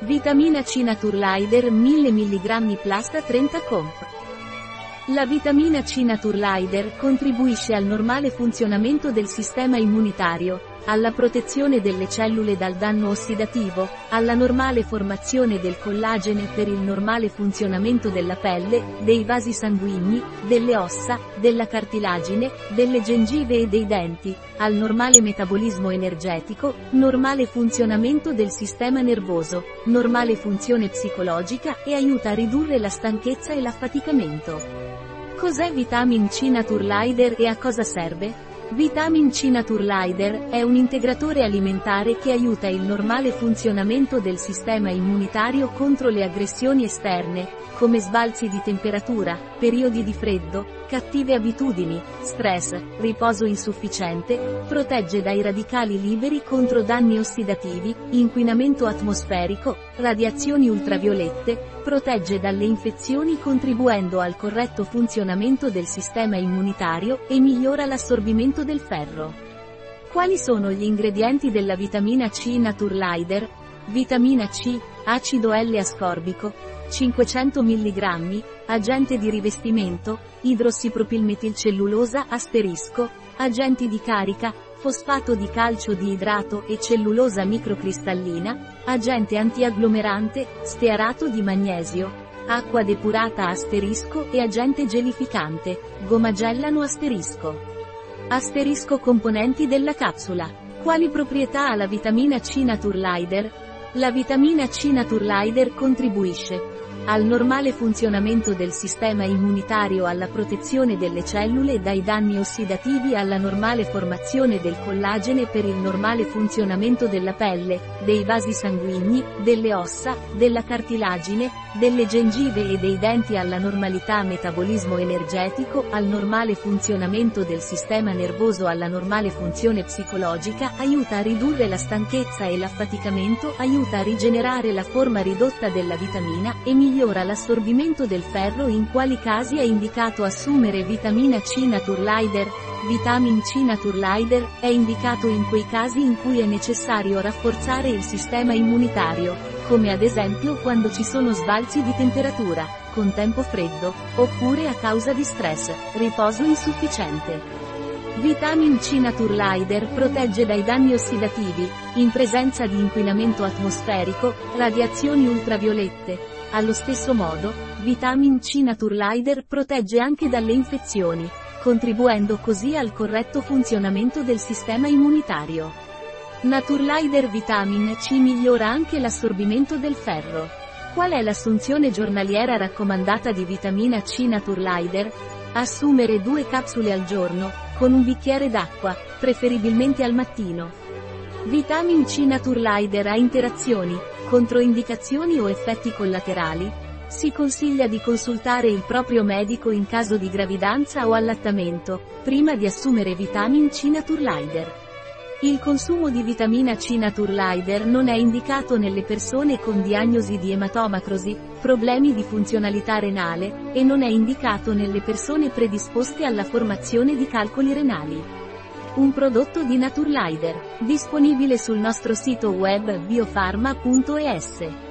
Vitamina C Naturlider 1000 mg Plasta 30 Comp. La vitamina C Naturlider contribuisce al normale funzionamento del sistema immunitario, alla protezione delle cellule dal danno ossidativo, alla normale formazione del collagene per il normale funzionamento della pelle, dei vasi sanguigni, delle ossa, della cartilagine, delle gengive e dei denti, al normale metabolismo energetico, normale funzionamento del sistema nervoso, normale funzione psicologica e aiuta a ridurre la stanchezza e l'affaticamento. Cos'è Vitamin C Naturlider e a cosa serve? Vitamin C Naturlider è un integratore alimentare che aiuta il normale funzionamento del sistema immunitario contro le aggressioni esterne, come sbalzi di temperatura, periodi di freddo, cattive abitudini, stress, riposo insufficiente, protegge dai radicali liberi contro danni ossidativi, inquinamento atmosferico, radiazioni ultraviolette, protegge dalle infezioni contribuendo al corretto funzionamento del sistema immunitario e migliora l'assorbimento del ferro. Quali sono gli ingredienti della vitamina C Naturlider? Vitamina C, acido L-ascorbico, 500 mg, agente di rivestimento, idrossipropilmetilcellulosa asterisco, agenti di carica, fosfato di calcio di idrato e cellulosa microcristallina, agente antiagglomerante, stearato di magnesio, acqua depurata asterisco e agente gelificante, gomagellano asterisco. Asterisco componenti della capsula. Quali proprietà ha la vitamina C Naturlider? La vitamina C Naturlider contribuisce al normale funzionamento del sistema immunitario alla protezione delle cellule dai danni ossidativi alla normale formazione del collagene per il normale funzionamento della pelle, dei vasi sanguigni, delle ossa, della cartilagine, delle gengive e dei denti alla normalità metabolismo energetico, al normale funzionamento del sistema nervoso alla normale funzione psicologica, aiuta a ridurre la stanchezza e l'affaticamento, aiuta a rigenerare la forma ridotta della vitamina e migliora migliora l'assorbimento del ferro in quali casi è indicato assumere vitamina C Naturlider, Vitamin C Naturlider, è indicato in quei casi in cui è necessario rafforzare il sistema immunitario, come ad esempio quando ci sono sbalzi di temperatura, con tempo freddo, oppure a causa di stress, riposo insufficiente. Vitamin C Naturlider protegge dai danni ossidativi, in presenza di inquinamento atmosferico, radiazioni ultraviolette, allo stesso modo, Vitamin C Naturlider protegge anche dalle infezioni, contribuendo così al corretto funzionamento del sistema immunitario. Naturlider Vitamin C migliora anche l'assorbimento del ferro. Qual è l'assunzione giornaliera raccomandata di vitamina C Naturlider? Assumere due capsule al giorno, con un bicchiere d'acqua, preferibilmente al mattino. Vitamin C Naturlider ha interazioni, controindicazioni o effetti collaterali? Si consiglia di consultare il proprio medico in caso di gravidanza o allattamento, prima di assumere Vitamin C Naturlider. Il consumo di vitamina C Naturlider non è indicato nelle persone con diagnosi di ematomacrosi, problemi di funzionalità renale, e non è indicato nelle persone predisposte alla formazione di calcoli renali. Un prodotto di Naturlider, disponibile sul nostro sito web biofarma.es.